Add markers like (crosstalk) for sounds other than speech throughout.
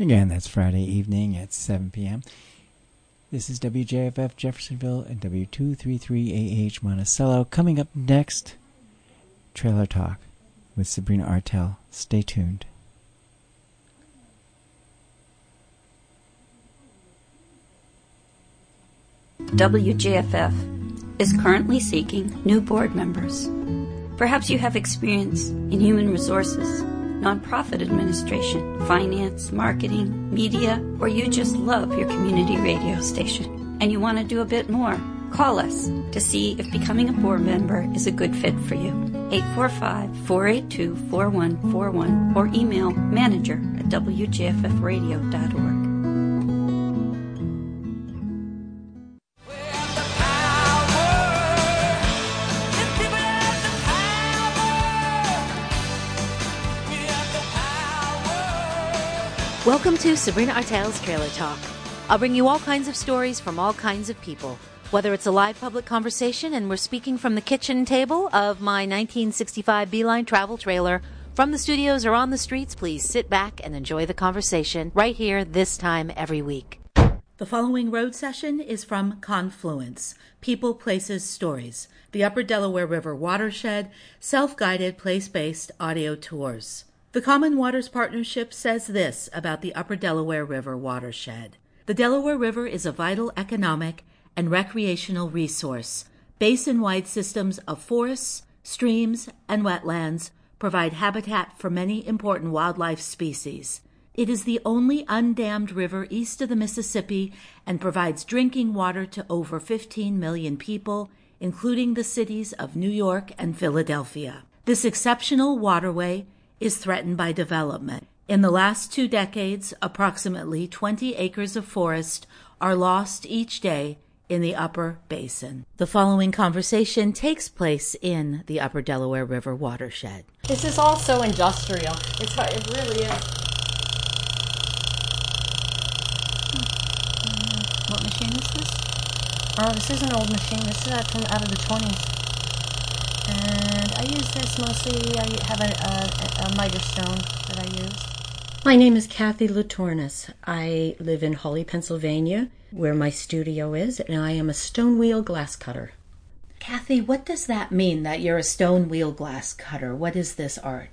Again, that's Friday evening at 7 p.m. This is WJFF Jeffersonville and W233AH Monticello. Coming up next, Trailer Talk with Sabrina Artel. Stay tuned. WJFF is currently seeking new board members. Perhaps you have experience in human resources, nonprofit administration, finance, marketing, media, or you just love your community radio station and you want to do a bit more. Call us to see if becoming a board member is a good fit for you. 845 482 4141 or email manager at wjffradio.org. Welcome to Sabrina Artel's Trailer Talk. I'll bring you all kinds of stories from all kinds of people. Whether it's a live public conversation and we're speaking from the kitchen table of my 1965 Beeline travel trailer, from the studios or on the streets, please sit back and enjoy the conversation right here this time every week. The following road session is from Confluence People, Places, Stories, the Upper Delaware River Watershed, self guided, place based audio tours. The Common Waters Partnership says this about the Upper Delaware River watershed. The Delaware River is a vital economic and recreational resource. Basin wide systems of forests, streams, and wetlands provide habitat for many important wildlife species. It is the only undammed river east of the Mississippi and provides drinking water to over 15 million people, including the cities of New York and Philadelphia. This exceptional waterway is threatened by development. In the last two decades, approximately 20 acres of forest are lost each day in the upper basin. The following conversation takes place in the upper Delaware River watershed. This is all so industrial. It's it really is. What machine is this? Oh, this is an old machine. This is from out of the 20s. And I use this mostly, I have a, a, a miter stone that I use. My name is Kathy Laturnus. I live in Hawley, Pennsylvania, where my studio is, and I am a stone wheel glass cutter. Kathy, what does that mean that you're a stone wheel glass cutter? What is this art?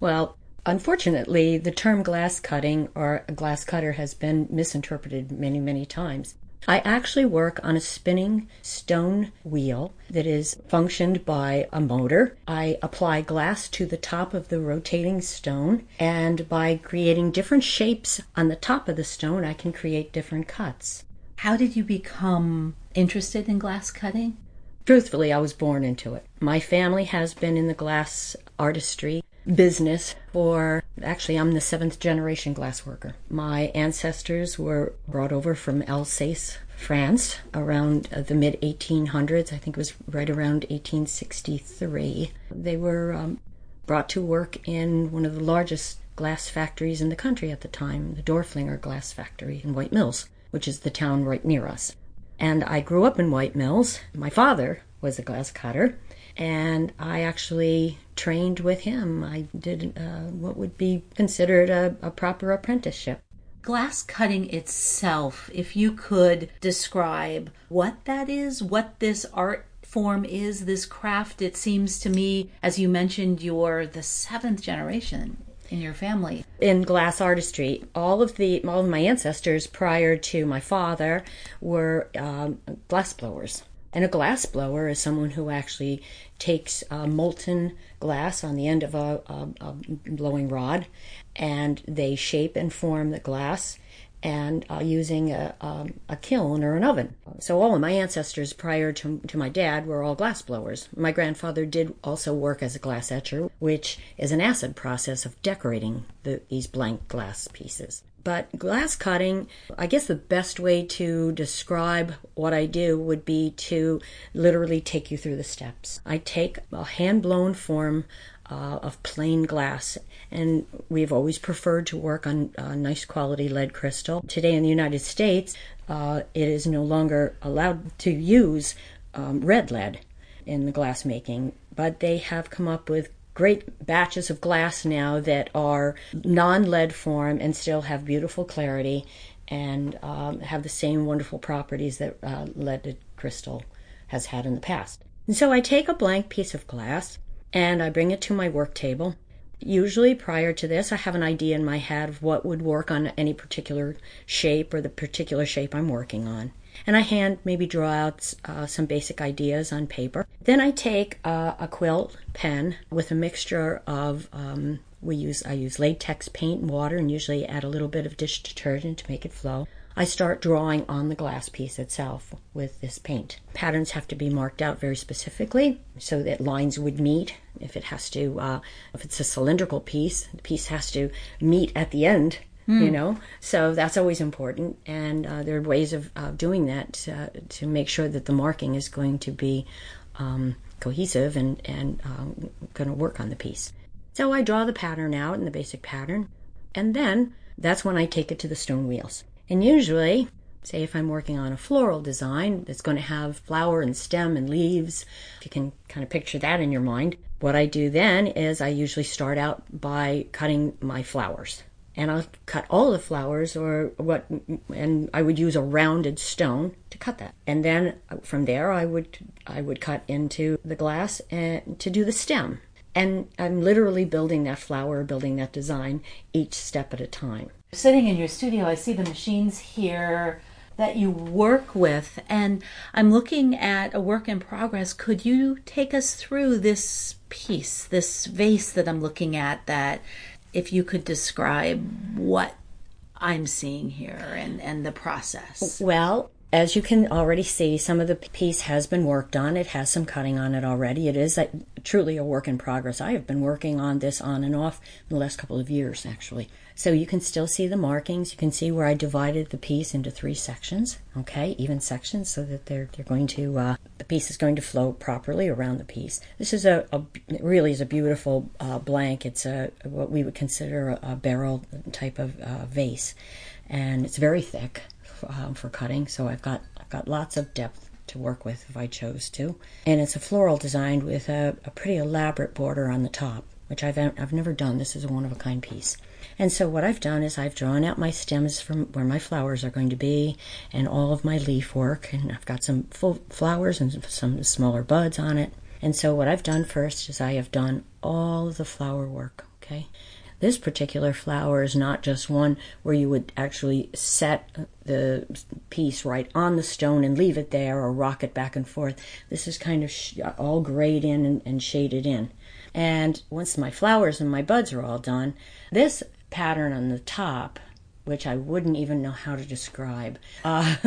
Well, unfortunately, the term glass cutting or a glass cutter has been misinterpreted many, many times. I actually work on a spinning stone wheel that is functioned by a motor. I apply glass to the top of the rotating stone, and by creating different shapes on the top of the stone, I can create different cuts. How did you become interested in glass cutting? Truthfully, I was born into it. My family has been in the glass artistry business for actually I'm the seventh generation glass worker. My ancestors were brought over from Alsace, France around uh, the mid 1800s. I think it was right around 1863. They were um, brought to work in one of the largest glass factories in the country at the time, the Dorflinger Glass Factory in White Mills, which is the town right near us. And I grew up in White Mills. My father was a glass cutter, and I actually trained with him. I did uh, what would be considered a, a proper apprenticeship. Glass cutting itself, if you could describe what that is, what this art form is, this craft, it seems to me, as you mentioned, you're the seventh generation in your family in glass artistry all of the all of my ancestors prior to my father were um, glass blowers and a glass blower is someone who actually takes molten glass on the end of a, a, a, blowing rod and they shape and form the glass and uh, using a, um, a, kiln or an oven. So all of my ancestors prior to, to my dad were all glass blowers. My grandfather did also work as a glass etcher, which is an acid process of decorating the, these blank glass pieces. But glass cutting, I guess the best way to describe what I do would be to literally take you through the steps. I take a hand blown form uh, of plain glass, and we've always preferred to work on uh, nice quality lead crystal. Today in the United States, uh, it is no longer allowed to use um, red lead in the glass making, but they have come up with great batches of glass now that are non lead form and still have beautiful clarity and um, have the same wonderful properties that uh, leaded crystal has had in the past. And so I take a blank piece of glass and I bring it to my work table. Usually, prior to this, I have an idea in my head of what would work on any particular shape or the particular shape I'm working on. And I hand maybe draw out uh, some basic ideas on paper. Then I take uh, a quilt pen with a mixture of um, we use I use latex paint and water and usually add a little bit of dish detergent to make it flow. I start drawing on the glass piece itself with this paint. Patterns have to be marked out very specifically so that lines would meet. If it has to, uh, if it's a cylindrical piece, the piece has to meet at the end. Mm. You know, so that's always important, and uh, there are ways of uh, doing that to, to, make sure that the marking is going to be um, cohesive and and um, going to work on the piece. So I draw the pattern out in the basic pattern, and then that's when I take it to the stone wheels. And usually, say if I'm working on a floral design that's going to have flower and stem and leaves, if you can kind of picture that in your mind, what I do then is I usually start out by cutting my flowers. And I'll cut all the flowers or what and I would use a rounded stone to cut that. And then uh, from there I would I would cut into the glass and to do the stem. And I'm literally building that flower, building that design each step at a time. Sitting in your studio, I see the machines here that you work with, and I'm looking at a work in progress. Could you take us through this piece, this vase that I'm looking at? That, if you could describe what I'm seeing here and, and the process. Well, as you can already see, some of the piece has been worked on. It has some cutting on it already. It is a, truly a work in progress. I have been working on this on and off in the last couple of years, actually. So you can still see the markings. You can see where I divided the piece into three sections, okay, even sections, so that they're they're going to uh, the piece is going to flow properly around the piece. This is a, a really is a beautiful uh, blank. It's a what we would consider a, a barrel type of uh, vase, and it's very thick um, for cutting. So I've got I've got lots of depth to work with if I chose to. And it's a floral designed with a, a pretty elaborate border on the top, which I've I've never done. This is a one of a kind piece. And so what I've done is I've drawn out my stems from where my flowers are going to be and all of my leaf work and I've got some full flowers and some smaller buds on it. And so what I've done first is I have done all of the flower work, okay? This particular flower is not just one where you would actually set the piece right on the stone and leave it there or rock it back and forth. This is kind of sh- all grayed in and, and shaded in. And once my flowers and my buds are all done, this pattern on the top which I wouldn't even know how to describe. Uh, (laughs)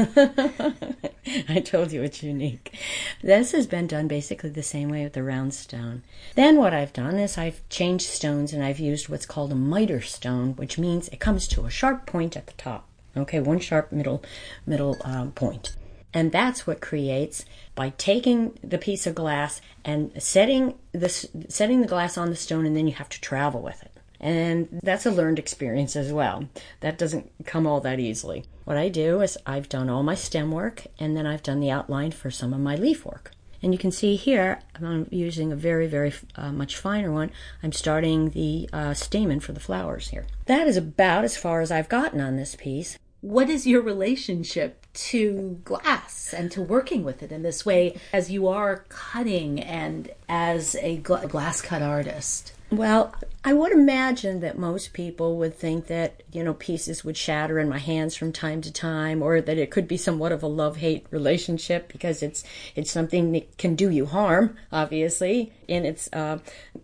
I told you it's unique. This has been done basically the same way with the round stone. Then what I've done is I've changed stones and I've used what's called a miter stone, which means it comes to a sharp point at the top. Okay, one sharp middle middle um, point. And that's what creates by taking the piece of glass and setting the setting the glass on the stone, and then you have to travel with it. And that's a learned experience as well. That doesn't come all that easily. What I do is I've done all my stem work and then I've done the outline for some of my leaf work. And you can see here, I'm using a very, very uh, much finer one. I'm starting the uh, stamen for the flowers here. That is about as far as I've gotten on this piece. What is your relationship to glass and to working with it in this way as you are cutting and as a gl- glass cut artist? Well, I would imagine that most people would think that, you know, pieces would shatter in my hands from time to time or that it could be somewhat of a love-hate relationship because it's it's something that can do you harm, obviously, in its uh,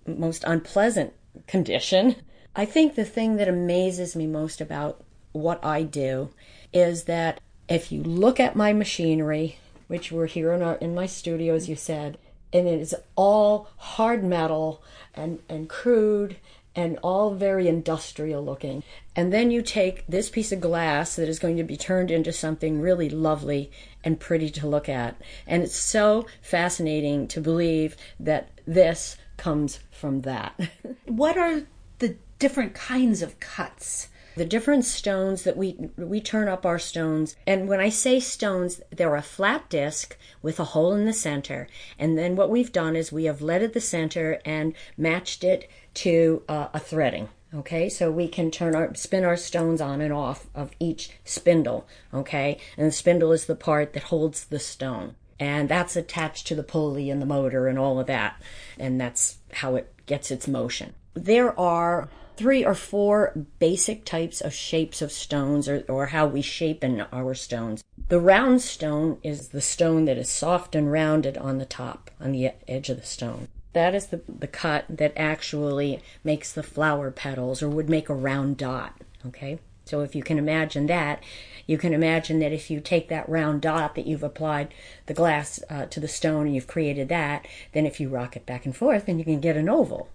most unpleasant condition. I think the thing that amazes me most about what I do is that if you look at my machinery, which we're here in, our, in my studio, as you said, and it is all hard metal and, and crude and all very industrial looking. And then you take this piece of glass that is going to be turned into something really lovely and pretty to look at. And it's so fascinating to believe that this comes from that. (laughs) what are the different kinds of cuts The different stones that we we turn up our stones, and when I say stones, they're a flat disc with a hole in the center. And then what we've done is we have leaded the center and matched it to uh, a threading. Okay, so we can turn our spin our stones on and off of each spindle. Okay, and the spindle is the part that holds the stone, and that's attached to the pulley and the motor and all of that, and that's how it gets its motion. There are three or four basic types of shapes of stones or, or how we shape in our stones. The round stone is the stone that is soft and rounded on the top, on the edge of the stone. That is the, the cut that actually makes the flower petals or would make a round dot. Okay? So if you can imagine that, you can imagine that if you take that round dot that you've applied the glass uh, to the stone and you've created that, then if you rock it back and forth, then you can get an oval.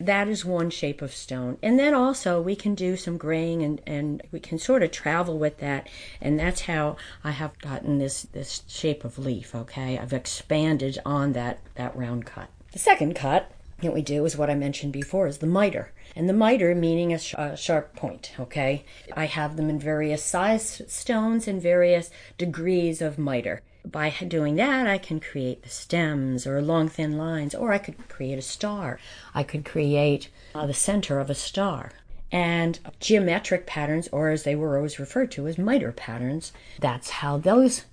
That is one shape of stone. And then also we can do some graying and, and we can sort of travel with that. And that's how I have gotten this, this shape of leaf, okay? I've expanded on that, that round cut. The second cut that we do is what I mentioned before is the miter. And the miter meaning a, sh- a, sharp point, okay? I have them in various size stones and various degrees of miter. By doing that, I can create the stems or long thin lines, or I could create a star. I could create uh, the center of a star. And geometric patterns, or as they were always referred to as miter patterns, that's how those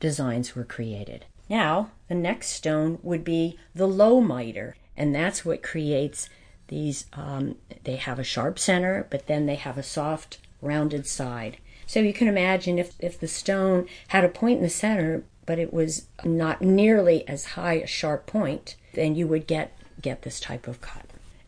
designs were created. Now, the next stone would be the low miter, and that's what creates these. Um, they have a sharp center, but then they have a soft, rounded side. So you can imagine if, if the stone had a point in the center, but it was not nearly as high a sharp point, then you would get, get this type of cut.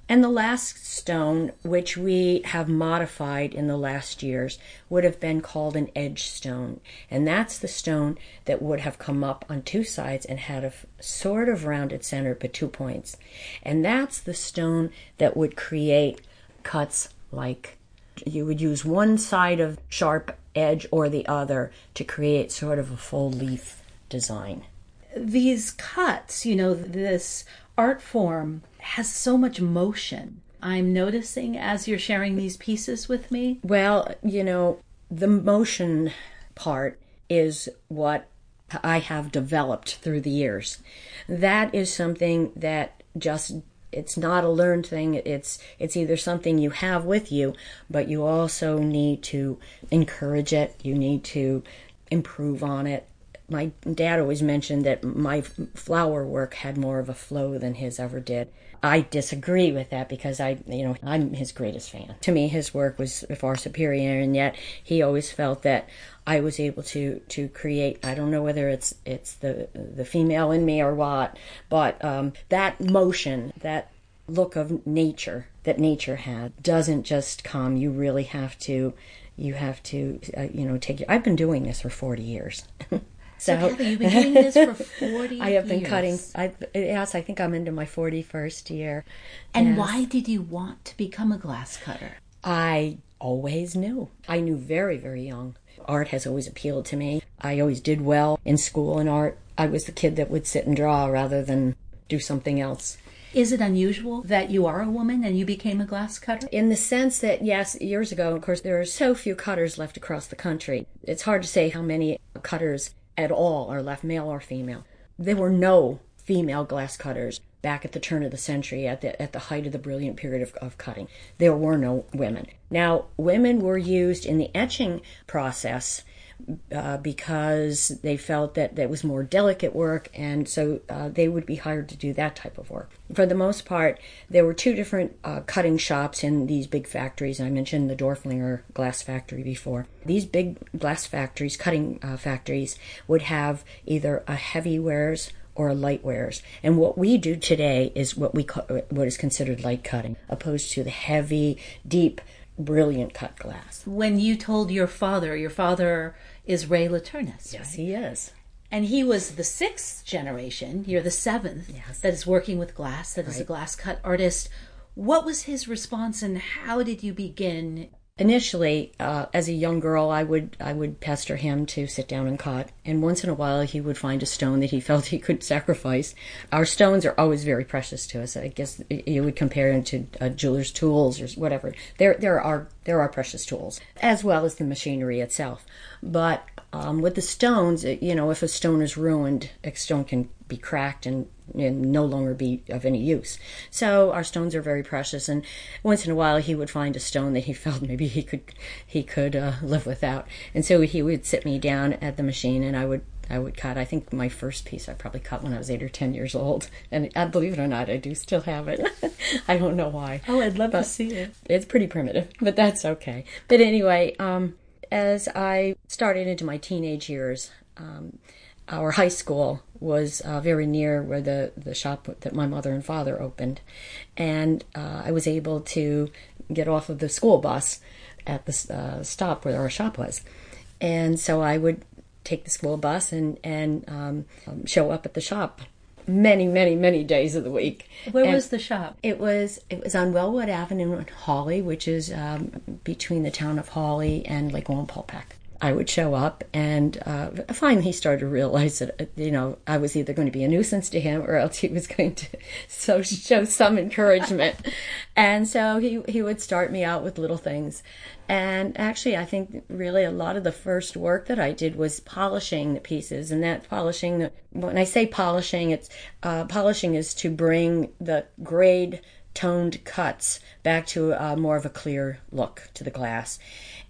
And the last stone, which we have modified in the last years, would have been called an edge stone. And that's the stone that would have come up on two sides and had a sort of rounded center but two points. And that's the stone that would create cuts like you would use one side of sharp edge or the other to create sort of a full leaf design. These cuts, you know, this art form has so much motion. I'm noticing as you're sharing these pieces with me. Well, you know, the motion part is what I have developed through the years. That is something that just it's not a learned thing. It's it's either something you have with you but you also need to encourage it. You need to improve on it my dad always mentioned that my flower work had more of a flow than his ever did. I disagree with that because I, you know, I'm his greatest fan. To me, his work was far superior, and yet he always felt that I was able to to create. I don't know whether it's it's the the female in me or what, but um, that motion, that look of nature that nature had, doesn't just come. You really have to. You have to, uh, you know, take. I've been doing this for forty years. (laughs) So, Kathy, you've been doing this for (laughs) 40 I have been years. cutting. I, yes, I think I'm into my 41st year. And yes. why did you want to become a glass cutter? I always knew. I knew very, very young. Art has always appealed to me. I always did well in school in art. I was the kid that would sit and draw rather than do something else. Is it unusual that you are a woman and you became a glass cutter? In the sense that, yes, years ago, of course, there are so few cutters left across the country. It's hard to say how many cutters at all are left, male or female. There were no female glass cutters back at the turn of the century, at the at the height of the brilliant period of, of cutting. There were no women. Now, women were used in the etching process uh, because they felt that that was more delicate work, and so uh, they would be hired to do that type of work. For the most part, there were two different uh, cutting shops in these big factories. I mentioned the Dorflinger glass factory before. These big glass factories, cutting uh, factories, would have either a heavy wares or a light wares. And what we do today is what we call, what is considered light cutting, opposed to the heavy, deep, brilliant cut glass. When you told your father, your father is Ray Laturnus. Yes, right? he is. And he was the sixth generation. You're the seventh yes. that is working with glass, that right. is a glass cut artist. What was his response, and how did you begin? Initially, uh, as a young girl, I would I would pester him to sit down and cut, and once in a while he would find a stone that he (laughs) felt he could sacrifice. Our stones are always very precious to us. I guess you would compare them to a jeweler's tools or whatever. They're they're our there are precious tools, as well as the machinery itself. But um, with the stones, you know, if a stone is ruined, a stone can be cracked and, and, no longer be of any use. So our stones are very precious, and once in a while he would find a stone that he (laughs) felt maybe he could he could uh, live without, and so he would sit me down at the machine, and I would I would cut. I think my first piece I probably cut when I was eight or ten years old, and uh, believe it or not, I do still have it. (laughs) I don't know why. Oh, I'd love to see it. It's pretty primitive, (laughs) but that's okay. But anyway, um, as I started into my teenage years, um, our high school was uh, very near where the, the shop that my mother and father opened. And uh, I was able to get off of the school bus at the uh, stop where our shop was. And so I would take the school bus and, and um, show up at the shop many, many, many days of the week. Where and was the shop? It was it was on Wellwood Avenue in Hawley, which is um, between the town of Hawley and Lake Wallenpaupack. I would show up, and uh, finally he started to realize that you know I was either going to be a nuisance to him or else he was going to (laughs) so show some encouragement, (laughs) and so he he would start me out with little things, and actually I think really a lot of the first work that I did was polishing the pieces, and that polishing when I say polishing, it's uh, polishing is to bring the grade toned cuts back to uh, more of a clear look to the glass,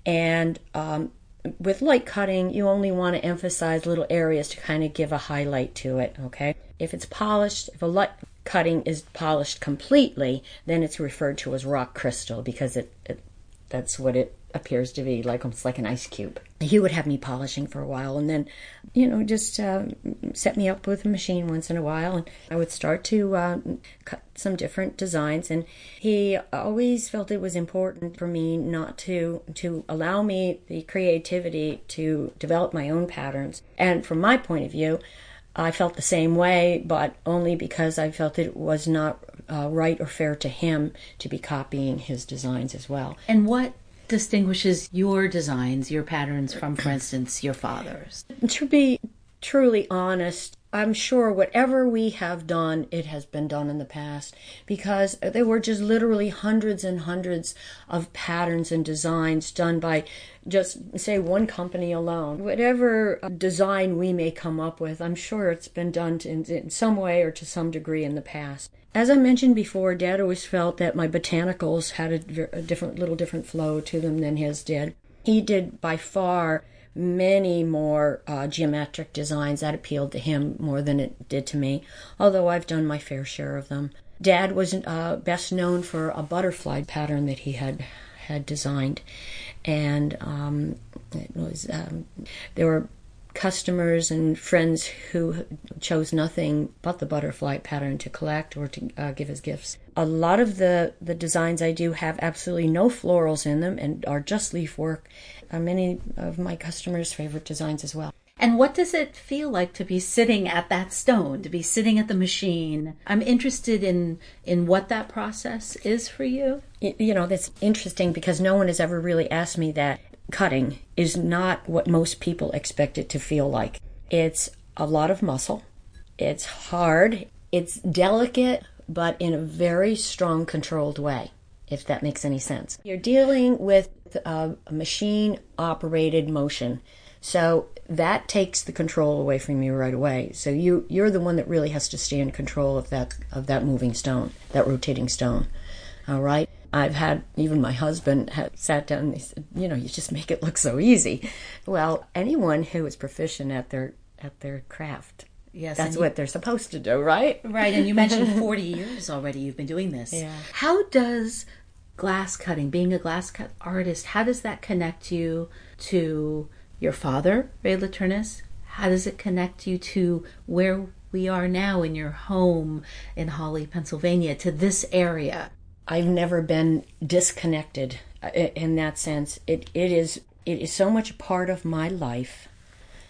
and um, with light cutting, you only want to emphasize little areas to kind of give a highlight to it, okay? If it's polished, if a light cutting is polished completely, then it's referred to as rock crystal because it, it that's what it appears to be like almost like an ice cube. He would have me polishing for a while, and then, you know, just uh, set me up with a machine once in a while, and I would start to uh, cut some different designs. And he always felt it was important for me not to to allow me the creativity to develop my own patterns. And from my point of view, I felt the same way, but only because I felt it was not uh, right or fair to him to be copying his designs as well. And what distinguishes your designs, your patterns from, for instance, your father's? To be truly honest, I'm sure whatever we have done, it has been done in the past because there were just literally hundreds and hundreds of patterns and designs done by just say one company alone. Whatever uh, design we may come up with, I'm sure it's been done in, in some way or to some degree in the past. As I mentioned before, Dad always felt that my botanicals had a, a different, little different flow to them than his did. He did by far many more uh, geometric designs that appealed to him more than it did to me, although I've done my fair share of them. Dad was uh, best known for a butterfly pattern that he had had designed, and um, it was um, there were customers and friends who chose nothing but the butterfly pattern to collect or to uh, give as gifts. A lot of the, the designs I do have absolutely no florals in them and are just leaf work. Are uh, many of my customers' favorite designs as well. And what does it feel like to be sitting at that stone, to be sitting at the machine? I'm interested in in what that process is for you. You know, that's interesting because no one has ever really asked me that cutting is not what most people expect it to feel like. It's a lot of muscle, it's hard, it's delicate, but in a very strong, controlled way, if that makes any sense. You're dealing with uh, a machine operated motion. So that takes the control away from you right away. So you you're the one that really has to stay in control of that of that moving stone, that rotating stone. All right. I've had even my husband had sat down and he said, you know, you just make it look so easy. Well, anyone who is proficient at their at their craft, yes, that's you, what they're supposed to do, right? Right. And you mentioned (laughs) 40 years already you've been doing this. Yeah. How does glass cutting, being a glass cut artist, how does that connect you to your father, Ray Laturnus? How does it connect you to where we are now in your home in Hawley, Pennsylvania, to this area? I've never been disconnected uh, in that sense. It it is it is so much a part of my life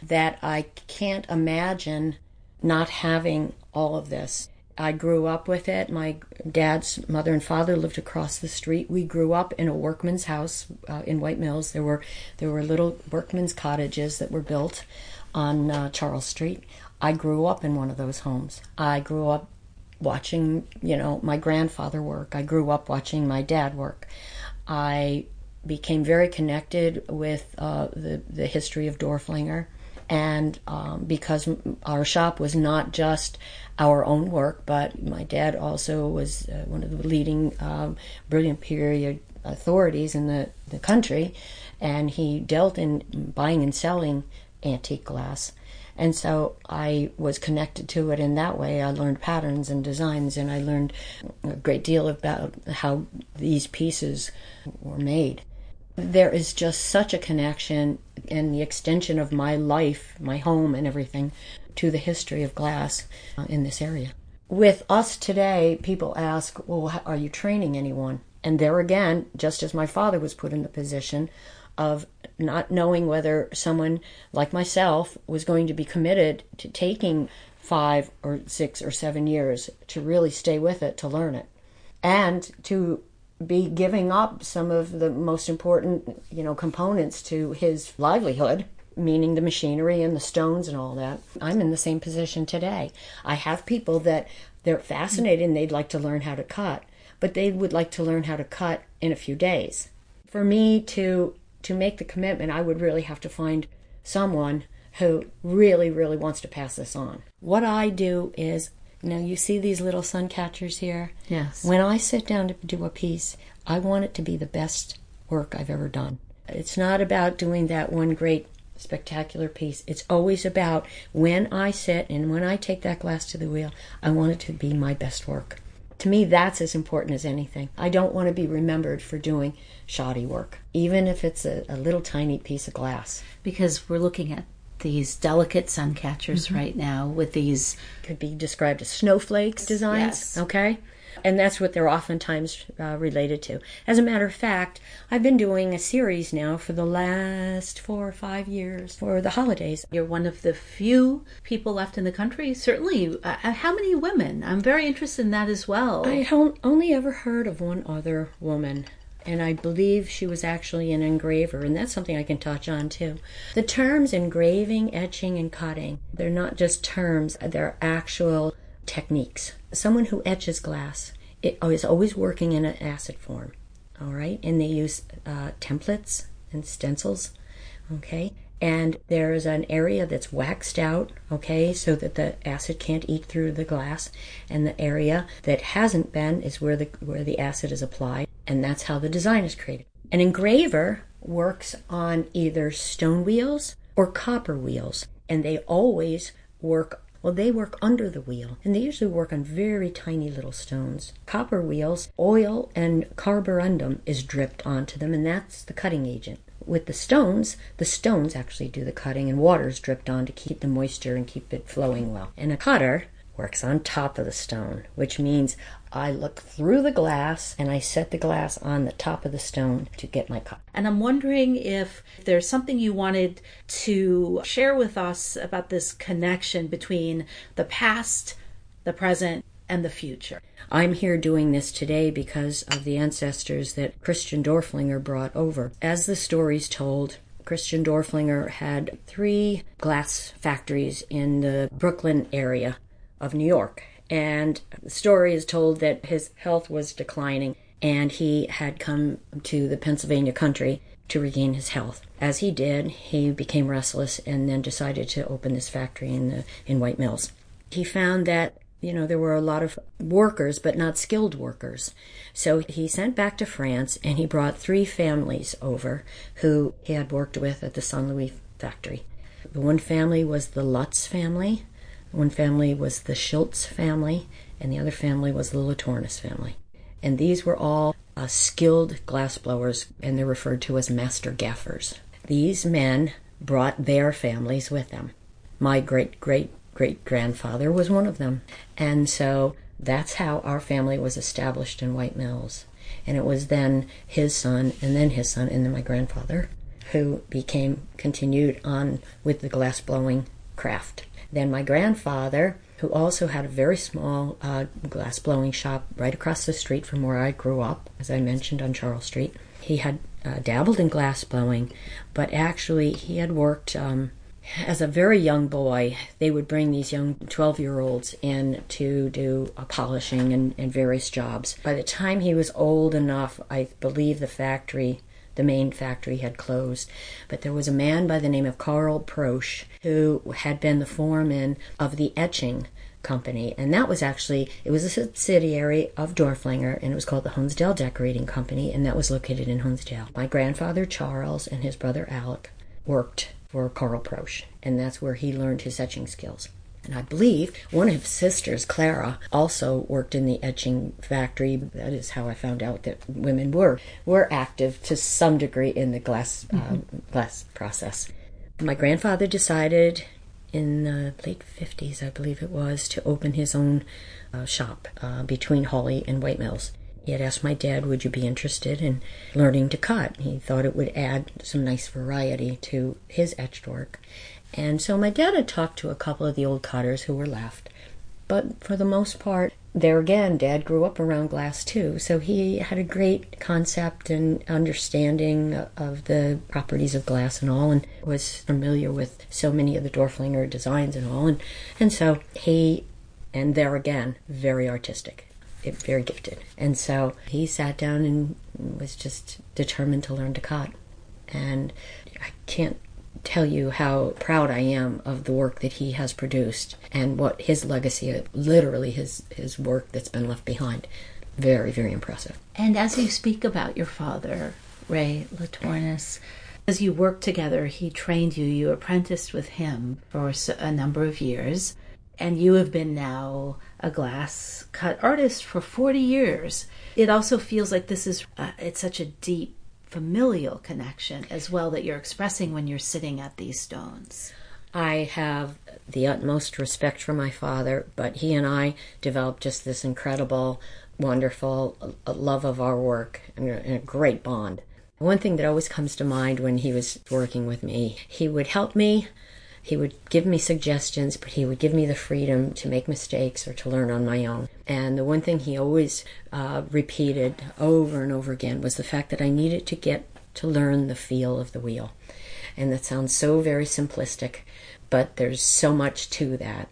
that I can't imagine not having all of this. I grew up with it. My dad's mother and father lived across the street. We grew up in a workman's house uh, in White Mills. There were there were little workman's cottages that were built on uh, Charles Street. I grew up in one of those homes. I grew up watching, you know, my grandfather work. I grew up watching my dad work. I became very connected with uh, the, the history of Dorflinger. And um, because our shop was not just our own work, but my dad also was uh, one of the leading um, brilliant period authorities in the, the country, and he dealt in buying and selling antique glass. And so I was connected to it in that way. I learned patterns and designs, and I learned a great deal about how these pieces were made. There is just such a connection and the extension of my life, my home, and everything to the history of glass uh, in this area. With us today, people ask, Well, are you training anyone? And there again, just as my father was put in the position of not knowing whether someone like myself was going to be committed to taking five or six or seven years to really stay with it, to learn it, and to be giving up some of the most important, you know, components to his livelihood, meaning the machinery and the stones and all that. I'm in the same position today. I have people that they're fascinated and they'd like to learn how to cut, but they would like to learn how to cut in a few days. For me to to make the commitment, I would really have to find someone who really, really wants to pass this on. What I do is now you see these little sun catchers here? Yes. When I sit down to do a piece, I want it to be the best work I've ever done. It's not about doing that one great spectacular piece. It's always about when I sit and when I take that glass to the wheel, I want it to be my best work. To me, that's as important as anything. I don't want to be remembered for doing shoddy work, even if it's a, a little tiny piece of glass. Because we're looking at these delicate sun catchers mm-hmm. right now with these could be described as snowflakes designs. Yes. Okay. And that's what they're oftentimes uh, related to. As a matter of fact, I've been doing a series now for the last four or five years for the holidays. You're one of the few people left in the country. Certainly, uh, uh how many women? I'm very interested in that as well. I only ever heard of one other woman and I believe she was actually an engraver, and that's something I can touch on too. The terms engraving, etching, and cutting, they're not just terms, they're actual techniques. Someone who etches glass is always working in an acid form, all right? And they use uh, templates and stencils, okay? And there is an area that's waxed out, okay, so that the acid can't eat through the glass, and the area that hasn't been is where the where the acid is applied, and that's how the design is created. An engraver works on either stone wheels or copper wheels, and they always work well, they work under the wheel, and they usually work on very tiny little stones. Copper wheels, oil and carborundum is dripped onto them, and that's the cutting agent. With the stones, the stones actually do the cutting, and water is dripped on to keep the moisture and keep it flowing well. And a cutter works on top of the stone, which means I look through the glass and I set the glass on the top of the stone to get my cut. And I'm wondering if there's something you wanted to share with us about this connection between the past, the present, and the future. I'm here doing this today because of the ancestors that Christian Dorflinger brought over. As the story's told, Christian Dorflinger had three glass factories in the Brooklyn area of New York. And the story is told that his health was declining and he had come to the Pennsylvania country to regain his health. As he did, he became restless and then decided to open this factory in the, in White Mills. He found that you know there were a lot of workers but not skilled workers. So he sent back to France and he brought three families over who he had worked with at the Saint Louis factory. The one family was the Lutz family, one family was the Schultz family, and the other family was the Laturnus family. And these were all uh, skilled glassblowers, and they're referred to as master gaffers. These men brought their families with them. My great great great grandfather was one of them. And so that's how our family was established in White Mills. And it was then his son, and then his son, and then my grandfather, who became continued on with the glass blowing craft. Then my grandfather, who also had a very small uh, glass blowing shop right across the street from where I grew up, as I mentioned on Charles Street, he had uh, dabbled in glass blowing, but actually he had worked. Um, as a very young boy, they would bring these young 12 year olds in to do polishing and, and various jobs. By the time he was old enough, I believe the factory The main factory had closed. But there was a man by the name of Karl Prosch who had been the foreman of the etching company. And that was actually, it was a subsidiary of Dorflinger and it was called the Honesdale Decorating Company and that was located in Honesdale. My grandfather Charles and his brother Alec worked for Carl Prosch and that's where he learned his etching skills. And I believe one of his sisters, Clara, also worked in the etching factory. That is how I found out that women were were active to some degree in the glass mm-hmm. uh, glass process. My grandfather decided in the late 50s, I believe it was, to open his own uh, shop uh, between Hawley and White Mills. He had asked my dad, Would you be interested in learning to cut? He thought it would add some nice variety to his etched work. And so my dad had talked to a couple of the old cutters who were left. But for the most part, there again, Dad grew up around glass too, so he had a great concept and understanding of the properties of glass and all, and was familiar with so many of the Dorflinger designs and all, and and so he, and there again, very artistic, very gifted, and so he sat down and was just determined to learn to cut, and I can't tell you how proud I am of the work that he has produced and what his legacy, literally his, his work that's been left behind. Very, very impressive. And as you speak about your father, Ray Laturnus, as you worked together, he trained you, you apprenticed with him for a number of years, and you have been now a glass cut artist for 40 years. It also feels like this is, uh, it's such a deep familial connection as well that you're expressing when you're sitting at these stones. I have the utmost respect for my father, but he and I developed just this incredible, wonderful uh, love of our work and a great bond. One thing that always comes to mind when he was working with me, he would help me he would give me suggestions, but he would give me the freedom to make mistakes or to learn on my own. And the one thing he always uh, repeated over and over again was the fact that I needed to get to learn the feel of the wheel. And that sounds so very simplistic, but there's so much to that.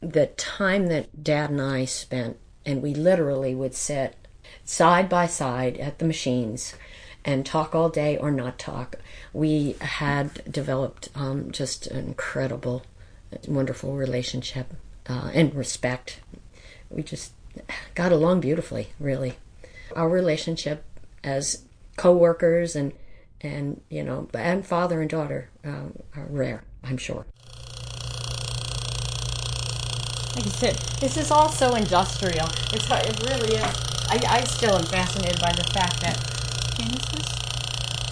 The time that Dad and I spent, and we literally would sit side by side at the machines and talk all day or not talk. We had developed um, just an incredible, wonderful relationship uh, and respect. We just got along beautifully, really. Our relationship as co-workers and and you know and father and daughter uh, are rare, I'm sure. Like I said, this is all so industrial. It's it really is. I, I still am fascinated by the fact that?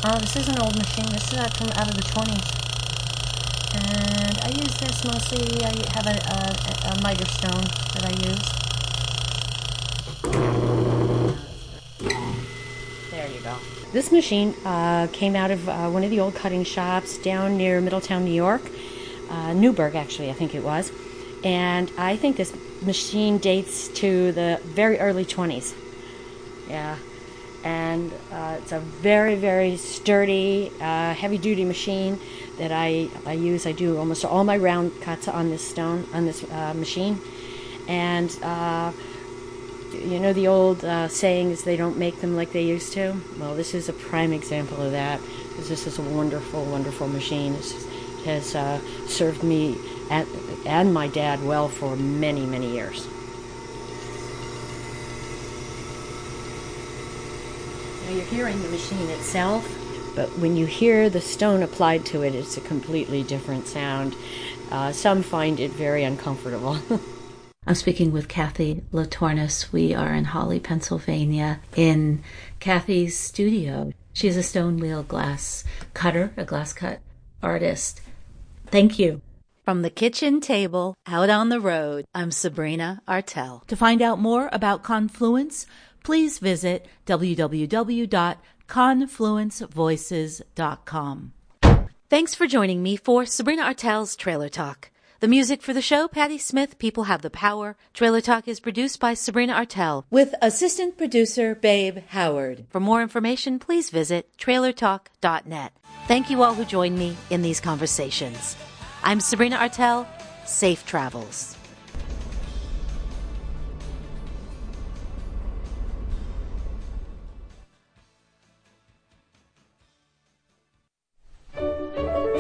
Oh, this is an old machine. This is from out of the 20s. And I use this mostly. I have a, a, a miter stone that I use. There you go. This machine uh, came out of uh, one of the old cutting shops down near Middletown, New York. Uh, Newburgh, actually, I think it was. And I think this machine dates to the very early 20s. Yeah, and uh, it's a very very sturdy uh, heavy duty machine that I, I use. I do almost all my round cuts on this stone on this uh, machine. And uh, you know the old uh, saying is they don't make them like they used to? Well this is a prime example of that because this is a wonderful wonderful machine. It has uh, served me at, and my dad well for many many years you're hearing the machine itself, but when you hear the stone applied to it, it's a completely different sound. Uh, some find it very uncomfortable. (laughs) I'm speaking with Kathy Laturnus. We are in Hawley, Pennsylvania, in Kathy's studio. She's a stone wheel glass cutter, a glass cut artist. Thank you. From the kitchen table out on the road, I'm Sabrina Artel. To find out more about Confluence, please visit www.confluencevoices.com. Thanks for joining me for Sabrina Artel's Trailer Talk. The music for the show, Patti Smith, People Have the Power. Trailer Talk is produced by Sabrina Artel with assistant producer Babe Howard. For more information, please visit trailertalk.net. Thank you all who joined me in these conversations. I'm Sabrina Artel. Safe travels.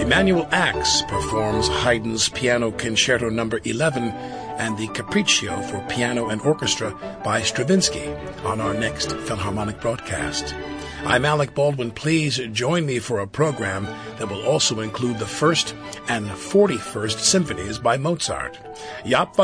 Emanuel Ax performs Haydn's Piano Concerto No. 11 and the Capriccio for Piano and Orchestra by Stravinsky on our next Philharmonic broadcast. I'm Alec Baldwin. Please join me for a program that will also include the first and 41st symphonies by Mozart. Yap